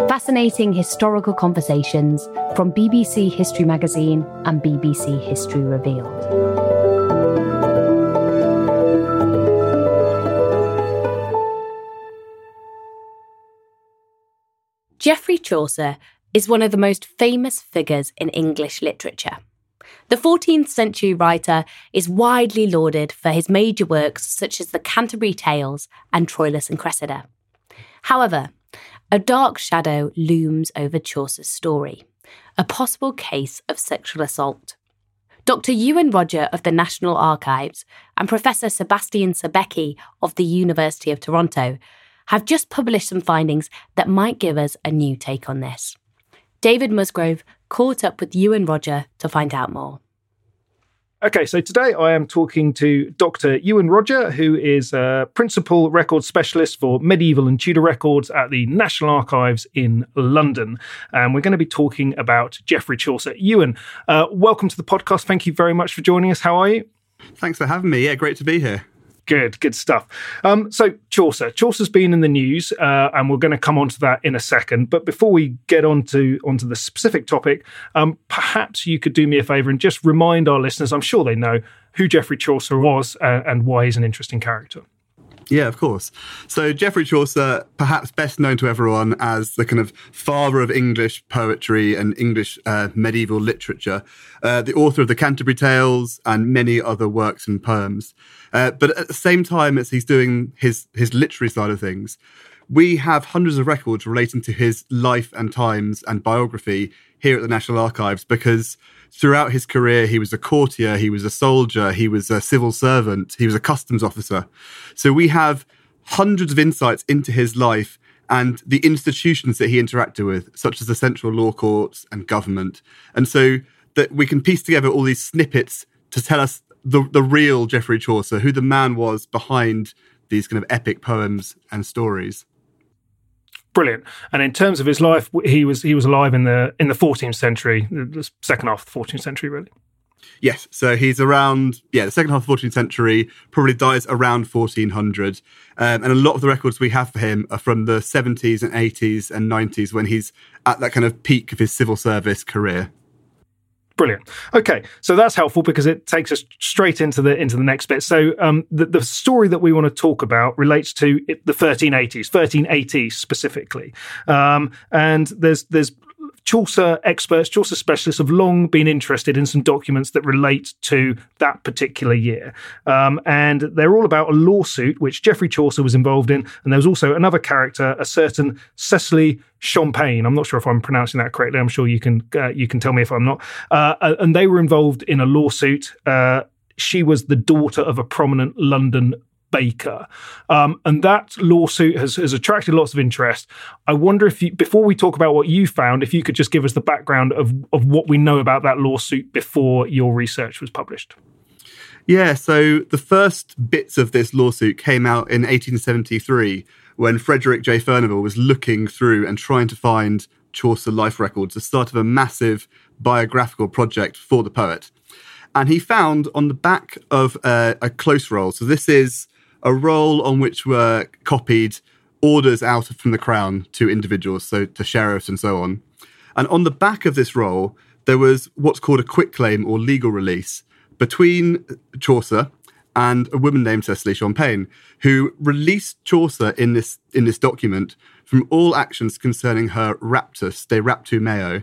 Fascinating historical conversations from BBC History Magazine and BBC History Revealed. Geoffrey Chaucer is one of the most famous figures in English literature. The 14th century writer is widely lauded for his major works such as the Canterbury Tales and Troilus and Criseyde. However, a dark shadow looms over Chaucer's story a possible case of sexual assault. Dr. Euan Roger of the National Archives and Professor Sebastian Sobecki of the University of Toronto have just published some findings that might give us a new take on this. David Musgrove caught up with Euan Roger to find out more. Okay, so today I am talking to Dr. Euan Roger, who is a principal record specialist for medieval and Tudor records at the National Archives in London. And we're going to be talking about Geoffrey Chaucer. Euan, uh, welcome to the podcast. Thank you very much for joining us. How are you? Thanks for having me. Yeah, great to be here. Good, good stuff. Um, so Chaucer, Chaucer's been in the news, uh, and we're going to come on to that in a second. But before we get on to onto the specific topic, um, perhaps you could do me a favour and just remind our listeners. I'm sure they know who Geoffrey Chaucer was uh, and why he's an interesting character. Yeah, of course. So Geoffrey Chaucer, perhaps best known to everyone as the kind of father of English poetry and English uh, medieval literature, uh, the author of the Canterbury Tales and many other works and poems. Uh, but at the same time as he's doing his his literary side of things, we have hundreds of records relating to his life and times and biography here at the National Archives because throughout his career, he was a courtier, he was a soldier, he was a civil servant, he was a customs officer. So we have hundreds of insights into his life and the institutions that he interacted with, such as the central law courts and government. And so that we can piece together all these snippets to tell us the, the real Geoffrey Chaucer, who the man was behind these kind of epic poems and stories. Brilliant. And in terms of his life, he was he was alive in the in the 14th century, the second half of the 14th century, really. Yes, so he's around, yeah, the second half of the 14th century, probably dies around 1400. Um, and a lot of the records we have for him are from the 70s and 80s and 90s when he's at that kind of peak of his civil service career. Brilliant. Okay, so that's helpful because it takes us straight into the into the next bit. So um, the the story that we want to talk about relates to the 1380s, 1380 specifically, um, and there's there's Chaucer experts, Chaucer specialists have long been interested in some documents that relate to that particular year. Um, and they're all about a lawsuit which Geoffrey Chaucer was involved in. And there was also another character, a certain Cecily Champagne. I'm not sure if I'm pronouncing that correctly. I'm sure you can uh, you can tell me if I'm not. Uh, and they were involved in a lawsuit. Uh, she was the daughter of a prominent London baker. Um, and that lawsuit has, has attracted lots of interest. I wonder if you, before we talk about what you found, if you could just give us the background of, of what we know about that lawsuit before your research was published. Yeah, so the first bits of this lawsuit came out in 1873 when Frederick J. Furnivall was looking through and trying to find Chaucer life records, the start of a massive biographical project for the poet. And he found on the back of a, a close roll, so this is a roll on which were copied orders out from the crown to individuals, so to sheriffs and so on. And on the back of this roll, there was what's called a quitclaim or legal release between Chaucer and a woman named Cecily Champagne, who released Chaucer in this in this document from all actions concerning her raptus de raptu meo.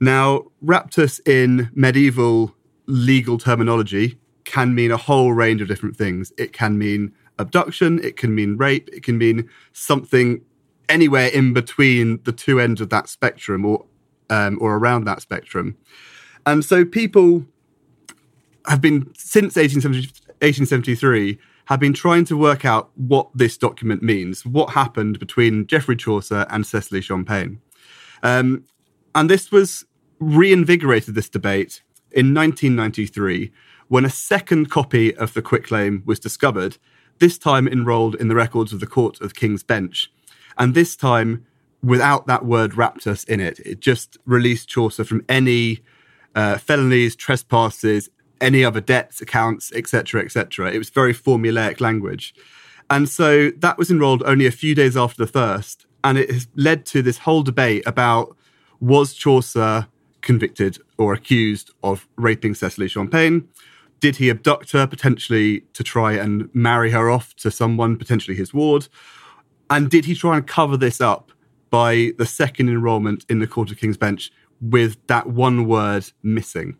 Now, raptus in medieval legal terminology can mean a whole range of different things. It can mean abduction, it can mean rape, it can mean something anywhere in between the two ends of that spectrum or um, or around that spectrum. And so people have been since 1870, 1873 have been trying to work out what this document means, what happened between Geoffrey Chaucer and Cecily Champagne. Um, and this was reinvigorated this debate in 1993 when a second copy of the quitclaim was discovered this time enrolled in the records of the Court of King's Bench. And this time, without that word raptus in it, it just released Chaucer from any uh, felonies, trespasses, any other debts, accounts, etc., etc. It was very formulaic language. And so that was enrolled only a few days after the first. And it has led to this whole debate about was Chaucer convicted or accused of raping Cecily Champagne? Did he abduct her potentially to try and marry her off to someone, potentially his ward? And did he try and cover this up by the second enrolment in the Court of King's Bench with that one word missing?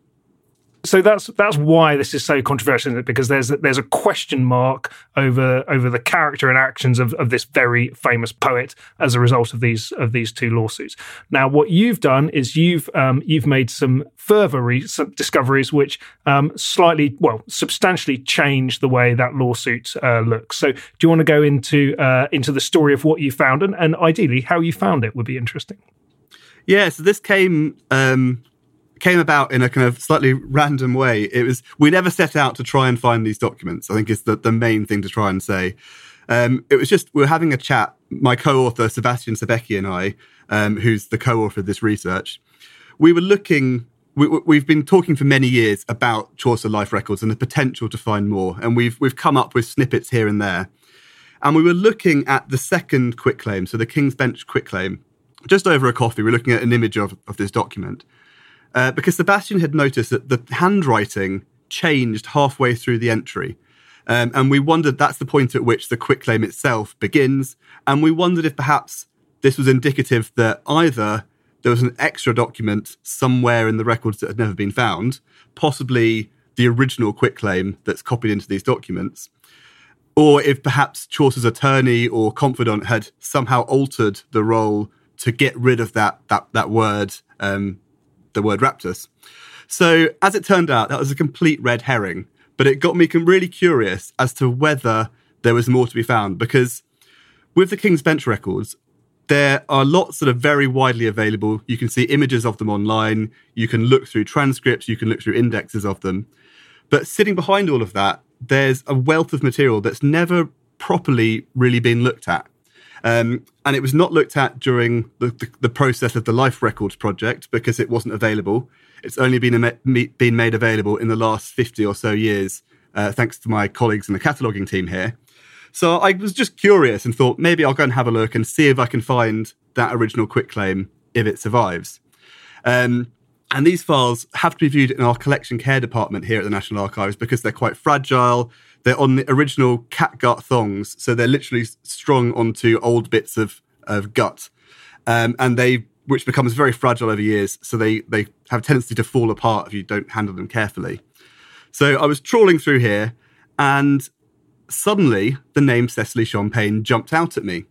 So that's that's why this is so controversial, because there's there's a question mark over over the character and actions of, of this very famous poet as a result of these of these two lawsuits. Now, what you've done is you've um, you've made some further re- some discoveries which um, slightly, well, substantially change the way that lawsuit uh, looks. So, do you want to go into uh, into the story of what you found and, and ideally how you found it would be interesting. Yeah, so this came um, came about in a kind of slightly random way. It was we never set out to try and find these documents. I think is the, the main thing to try and say. Um, it was just we were having a chat. My co-author Sebastian Sobecki and I, um, who's the co-author of this research, we were looking. We, have been talking for many years about Chaucer life records and the potential to find more, and we've we've come up with snippets here and there. And we were looking at the second quitclaim, so the King's Bench quitclaim, just over a coffee. We we're looking at an image of, of this document, uh, because Sebastian had noticed that the handwriting changed halfway through the entry. Um, and we wondered that's the point at which the quitclaim itself begins. And we wondered if perhaps this was indicative that either there was an extra document somewhere in the records that had never been found, possibly the original quitclaim that's copied into these documents, or if perhaps Chaucer's attorney or confidant had somehow altered the roll to get rid of that that that word um, the word raptus. So, as it turned out, that was a complete red herring, but it got me really curious as to whether there was more to be found because with the King's Bench records, there are lots that are very widely available. You can see images of them online, you can look through transcripts, you can look through indexes of them. But sitting behind all of that, there's a wealth of material that's never properly really been looked at. Um, and it was not looked at during the, the, the, process of the Life Records project because it wasn't available. It's only been, been made available in the last 50 or so years, uh, thanks to my colleagues in the cataloguing team here. So I was just curious and thought maybe I'll go and have a look and see if I can find that original quitclaim if it survives. Um, and these files have to be viewed in our collection care department here at the National Archives because they're quite fragile. They're on the original catgut thongs, so they're literally strung onto old bits of, of gut. Um, and they which becomes very fragile over years, so they they have a tendency to fall apart if you don't handle them carefully. So I was trawling through here, and suddenly the name Cecily Champagne jumped out at me.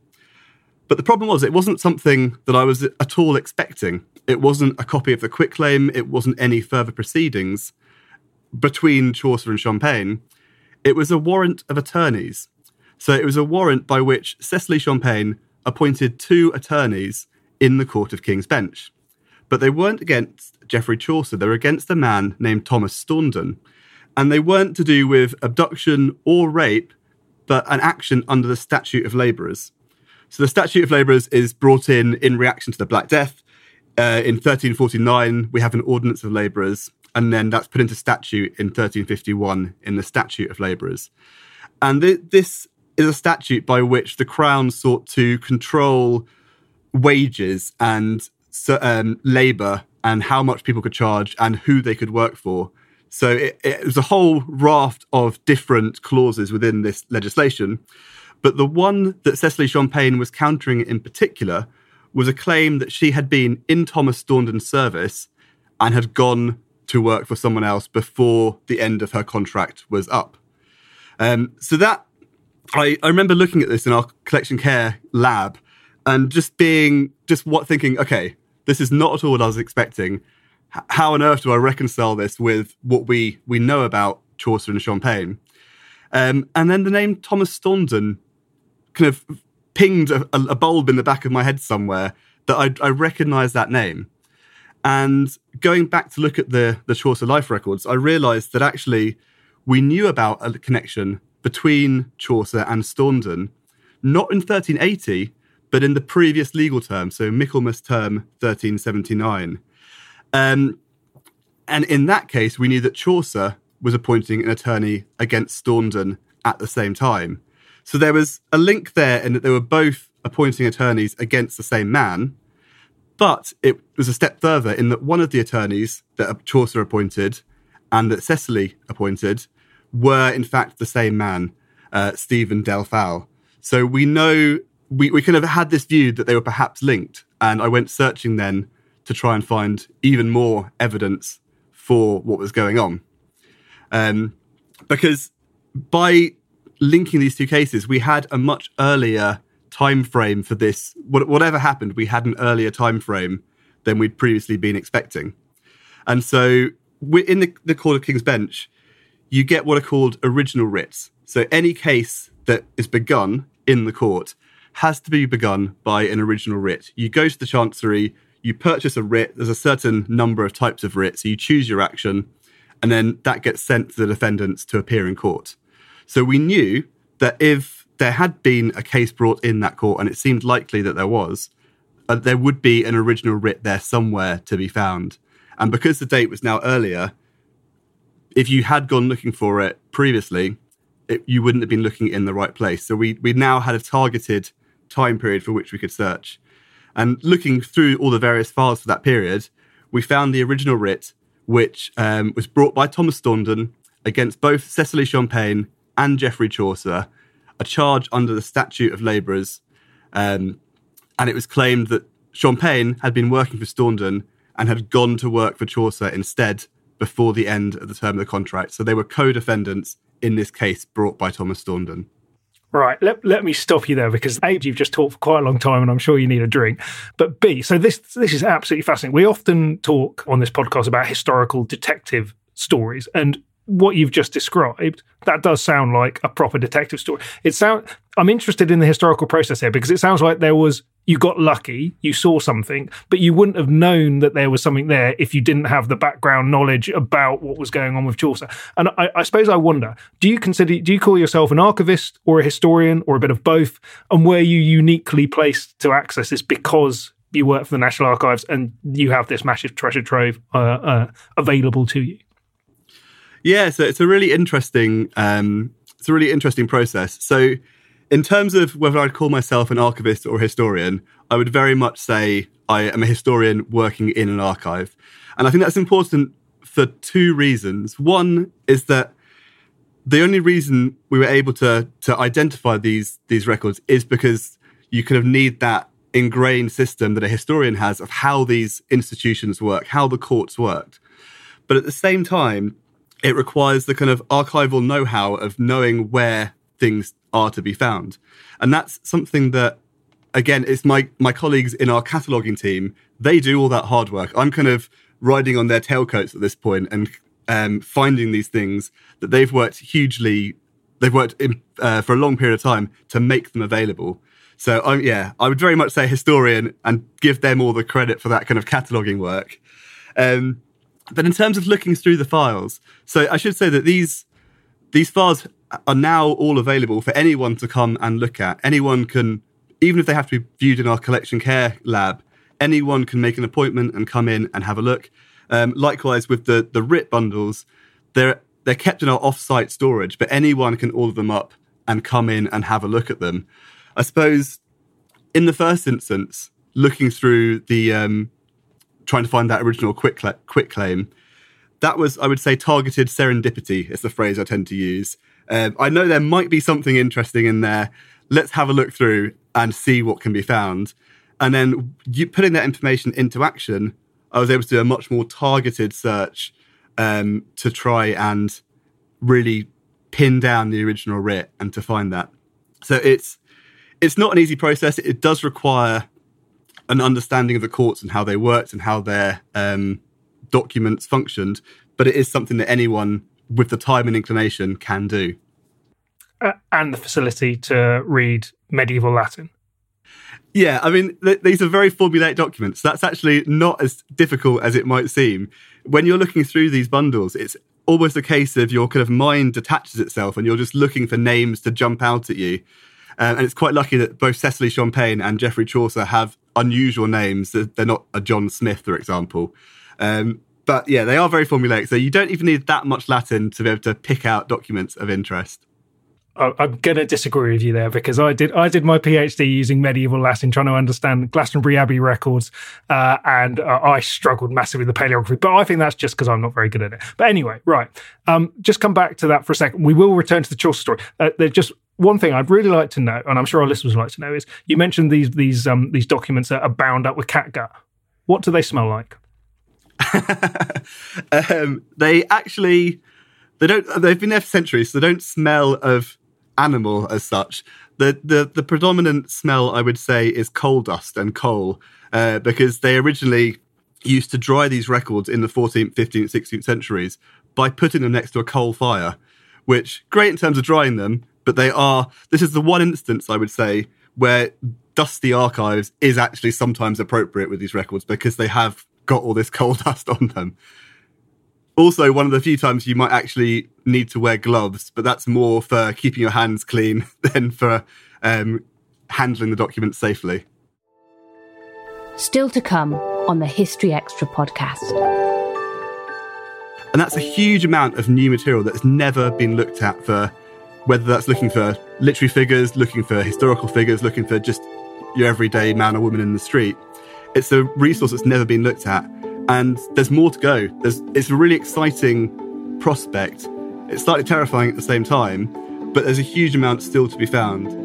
But the problem was, it wasn't something that I was at all expecting. It wasn't a copy of the quitclaim. It wasn't any further proceedings between Chaucer and Champagne. It was a warrant of attorneys. So it was a warrant by which Cecily Champagne appointed two attorneys in the Court of King's Bench. But they weren't against Geoffrey Chaucer, they were against a man named Thomas Staunton. And they weren't to do with abduction or rape, but an action under the Statute of Labourers. So the Statute of Labourers is brought in in reaction to the Black Death. Uh, in 1349, we have an Ordinance of Labourers, and then that's put into statute in 1351 in the Statute of Labourers. And th- this is a statute by which the Crown sought to control wages and um, labour and how much people could charge and who they could work for. So it, it was a whole raft of different clauses within this legislation. But the one that Cecily Champagne was countering in particular was a claim that she had been in Thomas Staunton's service and had gone to work for someone else before the end of her contract was up. Um, so that I, I remember looking at this in our collection care lab and just being just what thinking, okay, this is not at all what I was expecting. H- how on earth do I reconcile this with what we we know about Chaucer and Champagne? Um, and then the name Thomas Staunton kind of pinged a, a, bulb in the back of my head somewhere that I, I recognized that name. And going back to look at the, the Chaucer life records, I realized that actually we knew about a connection between Chaucer and Staunton, not in 1380, but in the previous legal term, so Michaelmas term 1379. Um, and in that case, we knew that Chaucer was appointing an attorney against Staunton at the same time. So there was a link there in that they were both appointing attorneys against the same man, but it was a step further in that one of the attorneys that Chaucer appointed and that Cecily appointed were, in fact, the same man, uh, Stephen Delfowl. So we know, we, we kind of had this view that they were perhaps linked. And I went searching then to try and find even more evidence for what was going on. Um, because by linking these two cases, we had a much earlier time frame for this. Whatever happened, we had an earlier time frame than we'd previously been expecting. And so in the, the Court of King's Bench, you get what are called original writs. So any case that is begun in the court has to be begun by an original writ. You go to the Chancery, you purchase a writ, there's a certain number of types of writs, so you choose your action, and then that gets sent to the defendants to appear in court. So we knew that if there had been a case brought in that court, and it seemed likely that there was, uh, there would be an original writ there somewhere to be found. And because the date was now earlier, if you had gone looking for it previously, it, you wouldn't have been looking in the right place. So we we now had a targeted time period for which we could search. And looking through all the various files for that period, we found the original writ, which um, was brought by Thomas Staunton against both Cecily Champagne and Geoffrey Chaucer a charge under the Statute of Labourers, um, and it was claimed that Champagne had been working for Staunton and had gone to work for Chaucer instead before the end of the term of the contract. So they were co-defendants in this case brought by Thomas Staunton. Right, let, let me stop you there because A, you've just talked for quite a long time and I'm sure you need a drink. But B, so this this is absolutely fascinating. We often talk on this podcast about historical detective stories and what you've just described, that does sound like a proper detective story. It sound I'm interested in the historical process here because it sounds like there was you got lucky, you saw something, but you wouldn't have known that there was something there if you didn't have the background knowledge about what was going on with Chaucer. And I, I, suppose I wonder, do you consider, do you call yourself an archivist or a historian or a bit of both? And were you uniquely placed to access this because you work for the National Archives and you have this massive treasure trove uh, uh, available to you? Yeah, so it's a really interesting, um, it's a really interesting process. So in terms of whether I'd call myself an archivist or a historian, I would very much say I am a historian working in an archive. And I think that's important for two reasons. One is that the only reason we were able to to identify these these records is because you kind of need that ingrained system that a historian has of how these institutions work, how the courts worked. But at the same time, it requires the kind of archival know-how of knowing where things are to be found. And that's something that, again, it's my, my colleagues in our cataloging team, they do all that hard work. I'm kind of riding on their tailcoats at this point and um, finding these things that they've worked hugely, they've worked in, uh, for a long period of time to make them available. So um, yeah, I would very much say historian and give them all the credit for that kind of cataloging work. Um, but in terms of looking through the files, so I should say that these these files are now all available for anyone to come and look at. Anyone can, even if they have to be viewed in our collection care lab, anyone can make an appointment and come in and have a look. Um, likewise, with the the writ bundles, they're they're kept in our off-site storage, but anyone can order them up and come in and have a look at them. I suppose, in the first instance, looking through the um, trying to find that original quick quitclaim, that was I would say targeted serendipity is the phrase I tend to use. Um, I know there might be something interesting in there. Let's have a look through and see what can be found. And then you, putting that information into action, I was able to do a much more targeted search um, to try and really pin down the original writ and to find that. So it's it's not an easy process. It does require an understanding of the courts and how they worked and how their um, documents functioned, but it is something that anyone with the time and inclination can do. Uh, and the facility to read medieval Latin. Yeah, I mean, th- these are very formulaic documents. That's actually not as difficult as it might seem. When you're looking through these bundles, it's almost a case of your kind of mind detaches itself and you're just looking for names to jump out at you. Um, and it's quite lucky that both Cecily Champagne and Geoffrey Chaucer have unusual names. They're not a John Smith, for example. Um, but yeah, they are very formulaic. So you don't even need that much Latin to be able to pick out documents of interest. I'm going to disagree with you there because I did I did my PhD using medieval Latin, trying to understand Glastonbury Abbey records, uh, and uh, I struggled massively with the paleography. But I think that's just because I'm not very good at it. But anyway, right, um, just come back to that for a second. We will return to the Chaucer story. Uh, there's just one thing I'd really like to know, and I'm sure our listeners would like to know, is you mentioned these these um, these documents that are bound up with catgut. What do they smell like? um, they actually they don't they've been there for centuries so they don't smell of animal as such the the, the predominant smell i would say is coal dust and coal uh, because they originally used to dry these records in the 14th 15th 16th centuries by putting them next to a coal fire which great in terms of drying them but they are this is the one instance i would say where dusty archives is actually sometimes appropriate with these records because they have got all this coal dust on them. Also, one of the few times you might actually need to wear gloves, but that's more for keeping your hands clean than for um, handling the documents safely. Still to come on the History Extra podcast. And that's a huge amount of new material that's never been looked at for whether that's looking for literary figures, looking for historical figures, looking for just your everyday man or woman in the street. It's a resource that's never been looked at, and there's more to go. There's, it's a really exciting prospect. It's slightly terrifying at the same time, but there's a huge amount still to be found.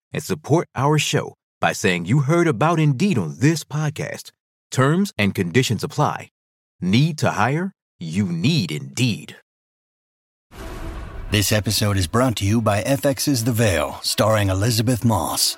and support our show by saying you heard about Indeed on this podcast. Terms and conditions apply. Need to hire? You need Indeed. This episode is brought to you by FX's The Veil, starring Elisabeth Moss.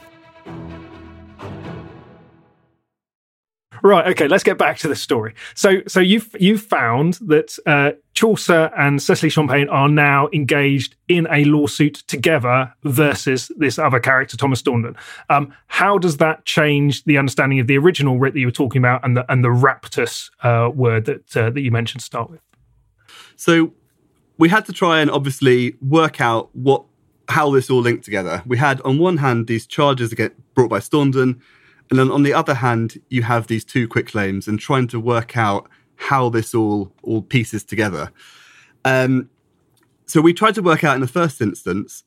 Right. Okay. Let's get back to the story. So, so you've you've found that uh, Chaucer and Cecily Champagne are now engaged in a lawsuit together versus this other character, Thomas Staunton. Um, how does that change the understanding of the original writ that you were talking about and the and the raptus uh, word that uh, that you mentioned to start with? So, we had to try and obviously work out what how this all linked together. We had on one hand these charges get brought by Staunton and then on the other hand, you have these two quitclaims and trying to work out how this all all pieces together. Um, so we tried to work out in the first instance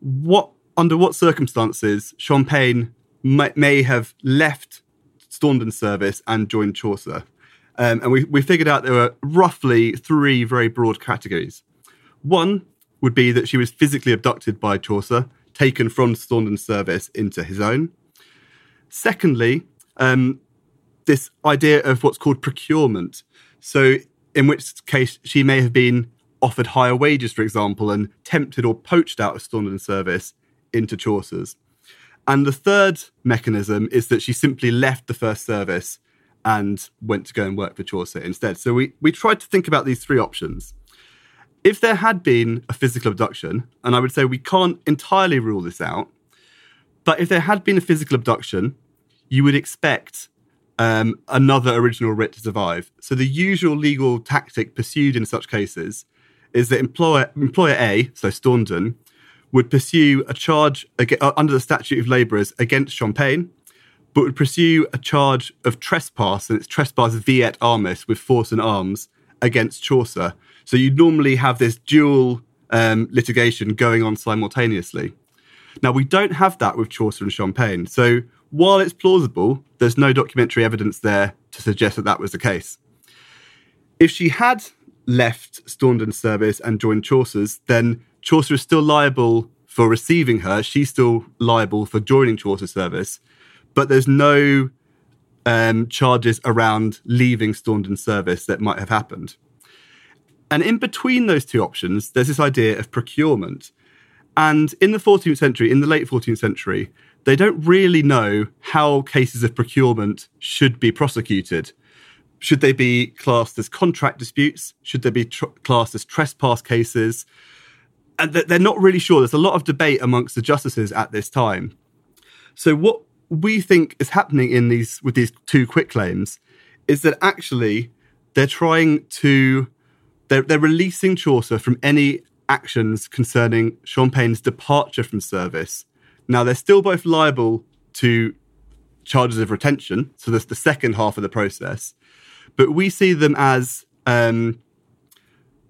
what under what circumstances Champagne may, may have left Staunton's service and joined Chaucer. Um, and we, we figured out there were roughly three very broad categories. One would be that she was physically abducted by Chaucer, taken from Staunton's service into his own. Secondly, um, this idea of what's called procurement. So, in which case she may have been offered higher wages, for example, and tempted or poached out of Staunton service into Chaucer's. And the third mechanism is that she simply left the first service and went to go and work for Chaucer instead. So we, we tried to think about these three options. If there had been a physical abduction, and I would say we can't entirely rule this out, but if there had been a physical abduction, you would expect um, another original writ to survive. So the usual legal tactic pursued in such cases is that employer, employer A, so Staunton, would pursue a charge uh, under the statute of labourers against Champagne, but would pursue a charge of trespass, and it's trespass vi et armis with force and arms against Chaucer. So you'd normally have this dual um, litigation going on simultaneously. Now, we don't have that with Chaucer and Champagne. So while it's plausible, there's no documentary evidence there to suggest that that was the case. If she had left Staunton's service and joined Chaucer's, then Chaucer is still liable for receiving her. She's still liable for joining Chaucer's service, but there's no um, charges around leaving Staunton's service that might have happened. And in between those two options, there's this idea of procurement. And in the 14th century, in the late 14th century, they don't really know how cases of procurement should be prosecuted. Should they be classed as contract disputes? Should they be tr- classed as trespass cases? And they're not really sure. There's a lot of debate amongst the justices at this time. So what we think is happening in these with these two quitclaims is that actually they're trying to they're, they're releasing Chaucer from any actions concerning Champagne's departure from service. Now, they're still both liable to charges of retention, so that's the second half of the process, but we see them as um,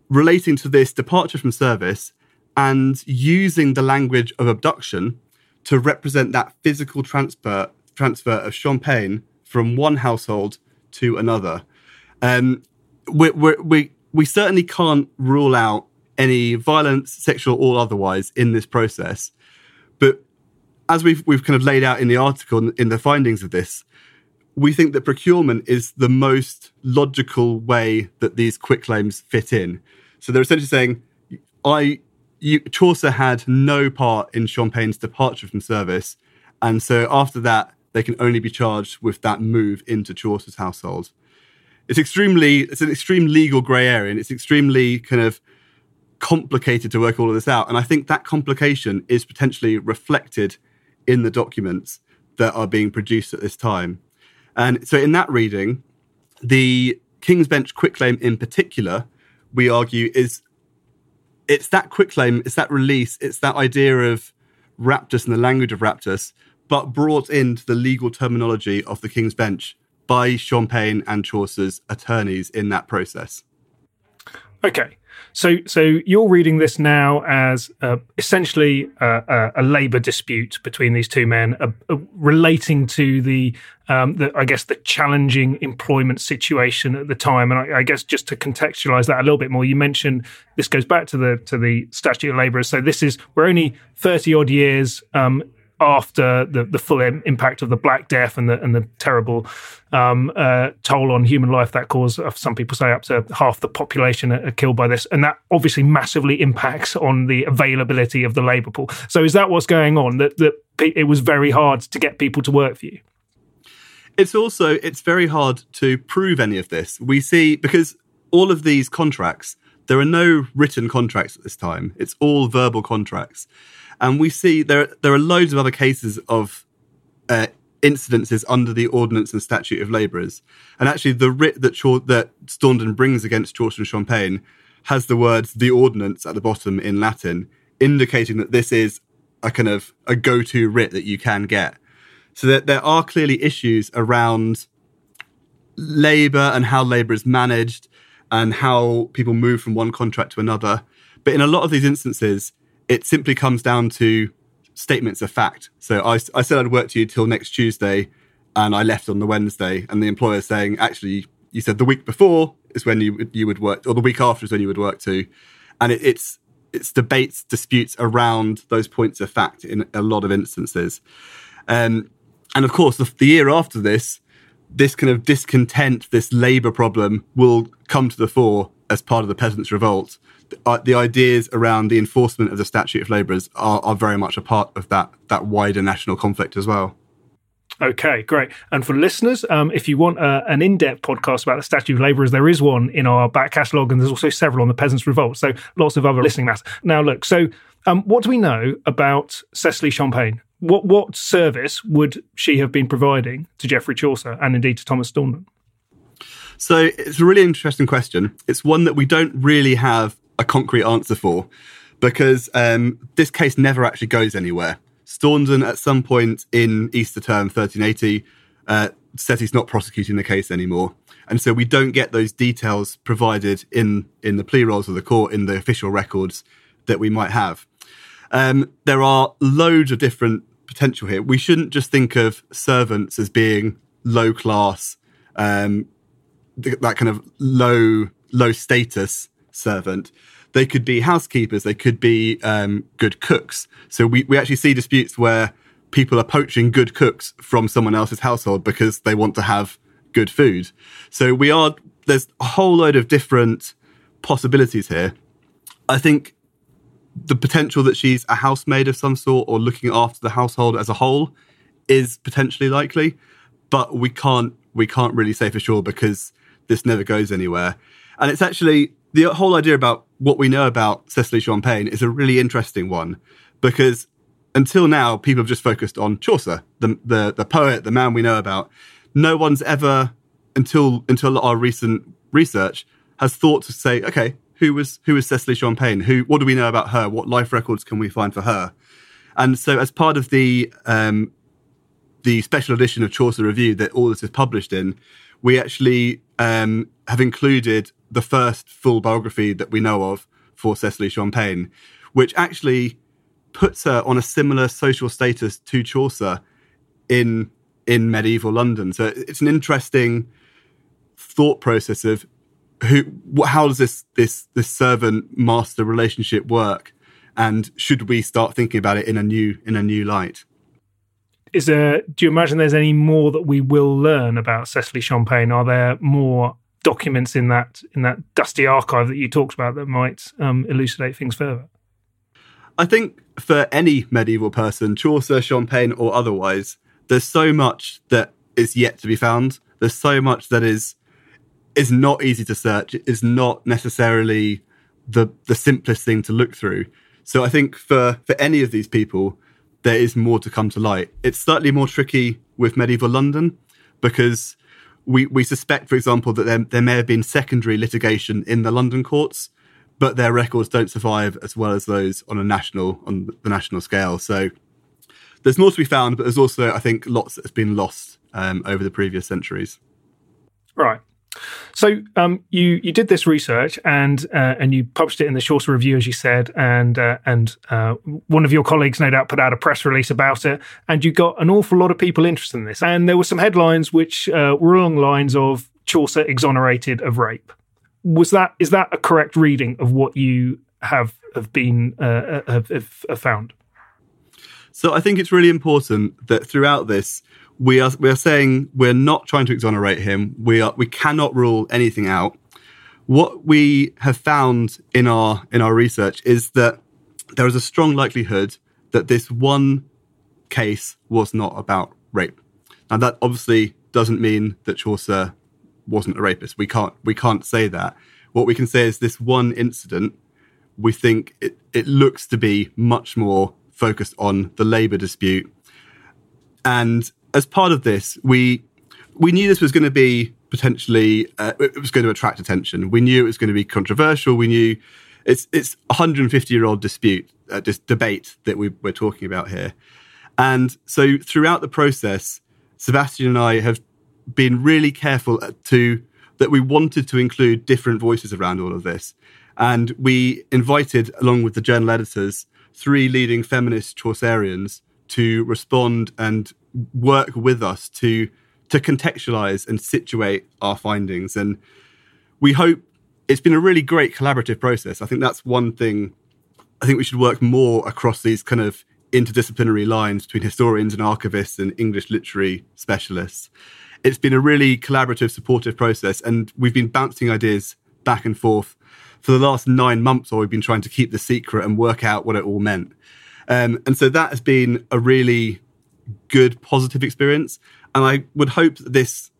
relating to this departure from service and using the language of abduction to represent that physical transfer transfer of Champagne from one household to another. Um, we, we, we certainly can't rule out any violence, sexual or otherwise, in this process. But as we've we've kind of laid out in the article in the findings of this, we think that procurement is the most logical way that these quitclaims fit in. So they're essentially saying, I you, Chaucer had no part in Champagne's departure from service, and so after that, they can only be charged with that move into Chaucer's household. It's extremely, it's an extreme legal grey area, and it's extremely kind of complicated to work all of this out. And I think that complication is potentially reflected in the documents that are being produced at this time. And so, in that reading, the King's Bench quitclaim in particular, we argue, is it's that quitclaim, it's that release, it's that idea of Raptus and the language of Raptus, but brought into the legal terminology of the King's Bench by Champagne and Chaucer's attorneys in that process. Okay. So, so you're reading this now as uh, essentially a, a, labour dispute between these two men, uh, uh, relating to the, um, the, I guess, the challenging employment situation at the time. And I, I, guess just to contextualise that a little bit more, you mentioned this goes back to the to the statute of labourers. So this is we're only thirty odd years um, after the, the full impact of the Black Death and the and the terrible um, uh, toll on human life that caused, uh, some people say, up to half the population are, killed by this, and that obviously massively impacts on the availability of the labour pool. So, is that what's going on? That that it was very hard to get people to work for you. It's also it's very hard to prove any of this. We see because all of these contracts, there are no written contracts at this time. It's all verbal contracts. And we see there there are loads of other cases of uh, incidences under the Ordinance and Statute of Labourers. And actually, the writ that, Chaw- that Staunton brings against Chaucer and Champagne has the words "the Ordinance" at the bottom in Latin, indicating that this is a kind of a go-to writ that you can get. So that there are clearly issues around labour and how labour is managed and how people move from one contract to another. But in a lot of these instances, it simply comes down to statements of fact. So I, I said I'd work to you till next Tuesday, and I left on the Wednesday, and the employer saying, actually, you said the week before is when you you would work, or the week after is when you would work to, and it, it's it's debates, disputes around those points of fact in a lot of instances, um, and of course the, the year after this, this kind of discontent, this labour problem will come to the fore as part of the peasants' revolt, uh, the ideas around the enforcement of the statute of labourers are, are very much a part of that that wider national conflict as well. Okay, great. And for listeners, um, if you want uh, an in-depth podcast about the statute of labourers, there is one in our back catalogue, and there's also several on the Peasants' Revolt. So lots of other listening mass. Now, look. So, um, what do we know about Cecily Champagne? What what service would she have been providing to Geoffrey Chaucer and indeed to Thomas Staunton? So it's a really interesting question. It's one that we don't really have a concrete answer for because um, this case never actually goes anywhere. Staunton, at some point in Easter term 1380, uh, says he's not prosecuting the case anymore. And so we don't get those details provided in, in the plea rolls of the court, in the official records that we might have. Um, there are loads of different potential here. We shouldn't just think of servants as being low class, um, that kind of low low status servant. They could be housekeepers. They could be um, good cooks. So we, we actually see disputes where people are poaching good cooks from someone else's household because they want to have good food. So we are, there's a whole load of different possibilities here. I think the potential that she's a housemaid of some sort or looking after the household as a whole is potentially likely, but we can't we can't really say for sure because this never goes anywhere. And it's actually the whole idea about what we know about Cecily Champagne is a really interesting one because until now, people have just focused on Chaucer, the, the, the poet, the man we know about. No one's ever, until until our recent research, has thought to say, okay, who was who was Cecily Champagne? Who? What do we know about her? What life records can we find for her? And so, as part of the um, the special edition of Chaucer Review that all this is published in, we actually um, have included the first full biography that we know of for Cecily Champagne, which actually puts her on a similar social status to Chaucer in in medieval London. So it's an interesting thought process of who how does this this this servant master relationship work and should we start thinking about it in a new in a new light is there do you imagine there's any more that we will learn about Cecily Champagne are there more documents in that in that dusty archive that you talked about that might um, elucidate things further? I think for any medieval person, Chaucer, Champagne, or otherwise, there's so much that is yet to be found. There's so much that is is not easy to search. Is not necessarily the the simplest thing to look through. So I think for for any of these people, there is more to come to light. It's slightly more tricky with medieval London because we, we suspect, for example, that there, there may have been secondary litigation in the London courts, but their records don't survive as well as those on a national on the national scale. So there's more to be found, but there's also, I think, lots that has been lost um, over the previous centuries. Right. So um, you you did this research and uh, and you published it in the Chaucer Review, as you said, and uh, and uh, one of your colleagues, no doubt, put out a press release about it, and you got an awful lot of people interested in this. And there were some headlines which uh, were along the lines of Chaucer exonerated of rape. Was that is that a correct reading of what you have have been uh, uh, have, have found? So I think it's really important that throughout this we are we are saying we're not trying to exonerate him. We are we cannot rule anything out. What we have found in our in our research is that there is a strong likelihood that this one case was not about rape. Now that obviously doesn't mean that Chaucer wasn't a rapist. We can't we can't say that. What we can say is this one incident we think it, it looks to be much more focused on the labour dispute. And as part of this, we we knew this was going to be potentially uh, it was going to attract attention. We knew it was going to be controversial. We knew it's it's a 150 year old dispute, uh, this debate that we, we're talking about here. And so throughout the process, Sebastian and I have been really careful to that we wanted to include different voices around all of this. And we invited, along with the journal editors, three leading feminist Chaucerians to respond and work with us to to contextualize and situate our findings. And we hope it's been a really great collaborative process. I think that's one thing. I think we should work more across these kind of interdisciplinary lines between historians and archivists and English literary specialists. It's been a really collaborative, supportive process, and we've been bouncing ideas back and forth for the last nine months, or we've been trying to keep the secret and work out what it all meant. Um, and so that has been a really good, positive experience. And I would hope that this,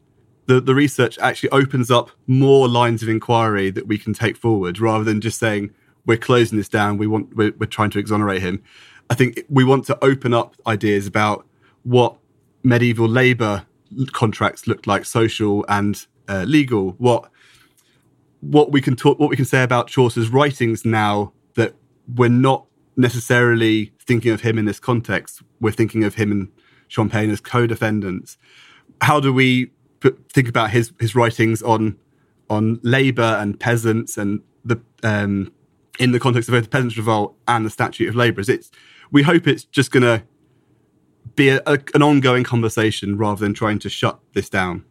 the, the research actually opens up more lines of inquiry that we can take forward rather than just saying, we're closing this down. We want, we're, we're trying to exonerate him. I think we want to open up ideas about what medieval labor contracts looked like, social and uh, legal. What what we can talk, what we can say about Chaucer's writings now that we're not necessarily thinking of him in this context. We're thinking of him and Champagne as co-defendants. How do we think about his his writings on on labour and peasants and the um, in the context of both the Peasants' Revolt and the Statute of Labourers? It's we hope it's just going to be a, a, an ongoing conversation rather than trying to shut this down.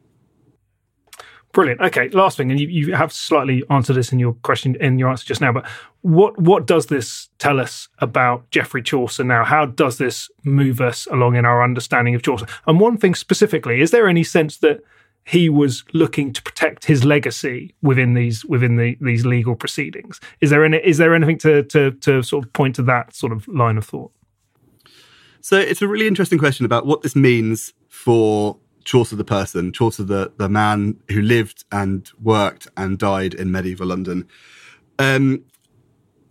Brilliant. Okay, last thing, and you, you have slightly answered this in your question in your answer just now, but what what does this tell us about Geoffrey Chaucer now? How does this move us along in our understanding of Chaucer? And one thing specifically, is there any sense that he was looking to protect his legacy within these within the, these legal proceedings? Is there any is there anything to, to to sort of point to that sort of line of thought? So it's a really interesting question about what this means for Chaucer the person, Chaucer the, the man who lived and worked and died in medieval London. Um,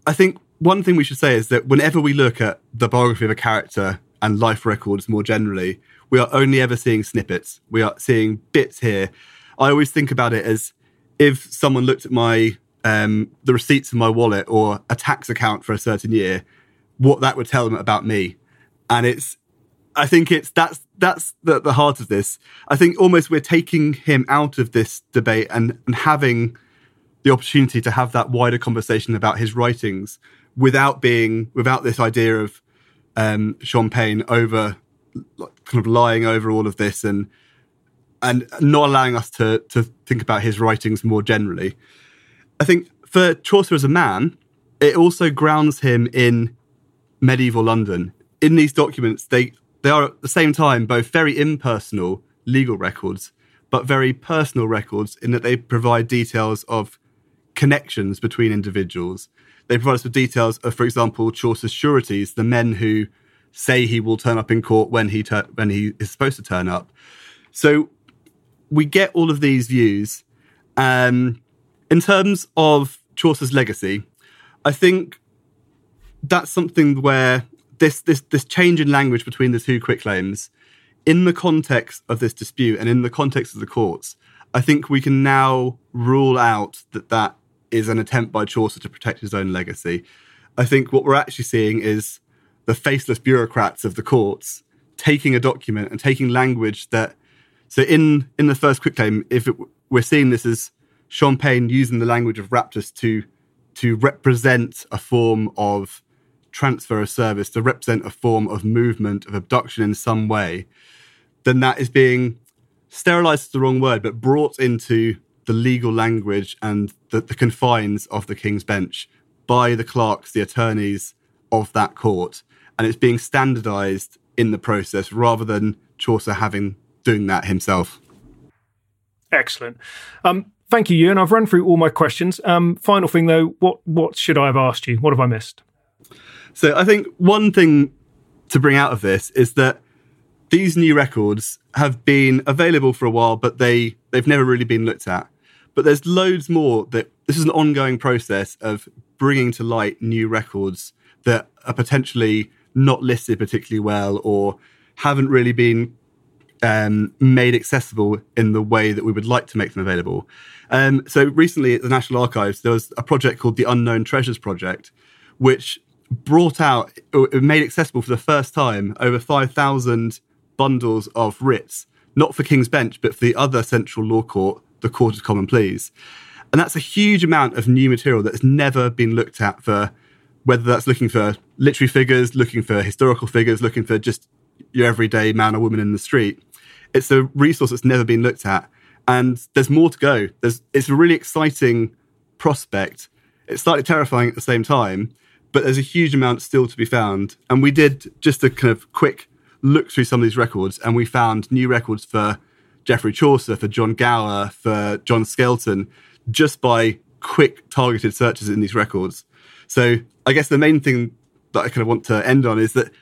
I think one thing we should say is that whenever we look at the biography of a character and life records more generally, we are only ever seeing snippets. We are seeing bits here. I always think about it as if someone looked at my um, the receipts in my wallet or a tax account for a certain year, what that would tell them about me. And it's I think it's that's that's the, the heart of this. I think almost we're taking him out of this debate and, and having the opportunity to have that wider conversation about his writings without being without this idea of um, Champagne over kind of lying over all of this and and not allowing us to to think about his writings more generally. I think for Chaucer as a man, it also grounds him in medieval London. In these documents, they they are at the same time both very impersonal legal records, but very personal records in that they provide details of connections between individuals. They provide us with details of, for example, Chaucer's sureties, the men who say he will turn up in court when he when he is supposed to turn up. So we get all of these views. Um, in terms of Chaucer's legacy, I think that's something where this this this change in language between the two quitclaims in the context of this dispute and in the context of the courts i think we can now rule out that that is an attempt by chaucer to protect his own legacy i think what we're actually seeing is the faceless bureaucrats of the courts taking a document and taking language that. So in in the first quitclaim, if it, we're seeing this as Champagne using the language of raptus to to represent a form of transfer of service, to represent a form of movement of abduction in some way, then that is being sterilized is the wrong word, but brought into the legal language and the, the confines of the King's Bench by the clerks, the attorneys of that court, and it's being standardized in the process rather than Chaucer having doing that himself. Excellent. Um, thank you, Euan. I've run through all my questions. Um, final thing though, what what should I have asked you? What have I missed? So I think one thing to bring out of this is that these new records have been available for a while, but they they've never really been looked at. But there's loads more that this is an ongoing process of bringing to light new records that are potentially not listed particularly well or haven't really been um, made accessible in the way that we would like to make them available. Um, so recently at the National Archives, there was a project called the Unknown Treasures Project, which brought out, made accessible for the first time over 5,000 bundles of writs, not for King's Bench, but for the other central law court, the Court of Common Pleas. And that's a huge amount of new material that has never been looked at for whether that's looking for literary figures, looking for historical figures, looking for just your everyday man or woman in the street. It's a resource that's never been looked at. And there's more to go. There's, it's a really exciting prospect. It's slightly terrifying at the same time, but there's a huge amount still to be found. And we did just a kind of quick look through some of these records and we found new records for Geoffrey Chaucer, for John Gower, for John Skelton, just by quick targeted searches in these records. So I guess the main thing that I kind of want to end on is that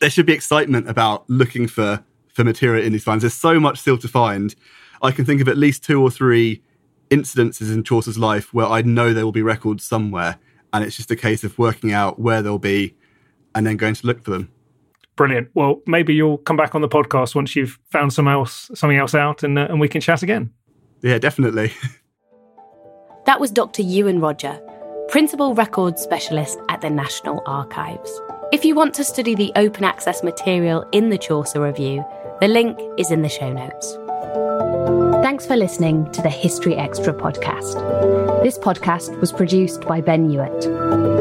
there should be excitement about looking for for material in these finds. There's so much still to find. I can think of at least two or three incidences in Chaucer's life where I know there will be records somewhere, and it's just a case of working out where they'll be and then going to look for them. Brilliant. Well, maybe you'll come back on the podcast once you've found some else, something else out, and uh, and we can chat again. Yeah, definitely. that was Dr. Euan Roger, Principal Records Specialist at the National Archives. If you want to study the open access material in the Chaucer Review, the link is in the show notes. Thanks for listening to the History Extra podcast. This podcast was produced by Ben Hewitt.